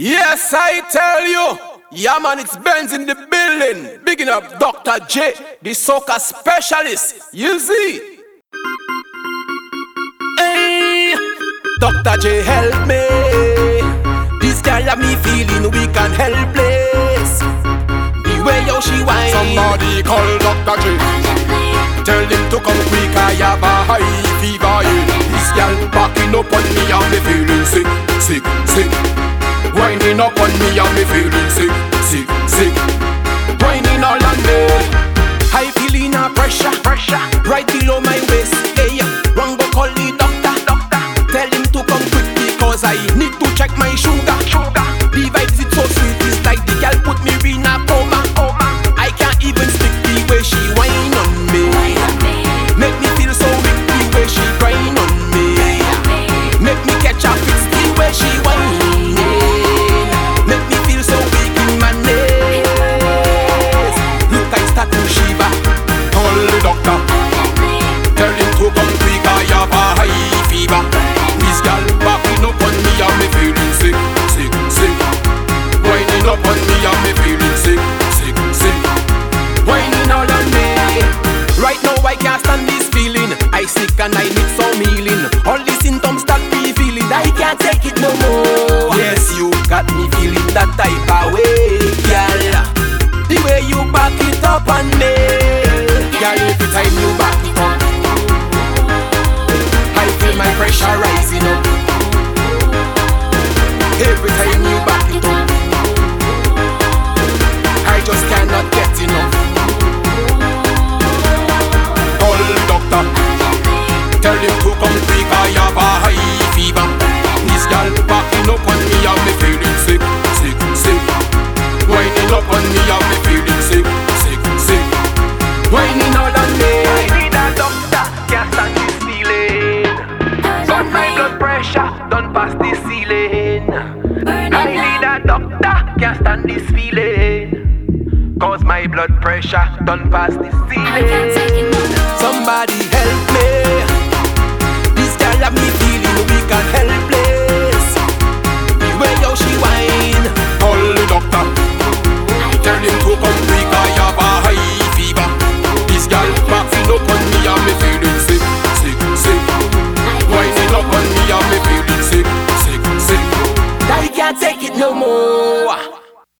Yes, I tell you. Yeah, man, it's Benz in the building. Bigging up Dr. Jay, the soca specialist. You see? Hey, Dr. Jay, help me. This girl have me feeling weak and helpless. The way how she whine. Somebody call Dr. Jay. Tell him me and me feeling sick, sick, sick that type of way, girl. The way you back it up on me, girl. Every time you back it up, I feel my pressure rising up. Every time you back it up, I just cannot get enough. Call doctor, Tell him to my blood pressure done past the ceiling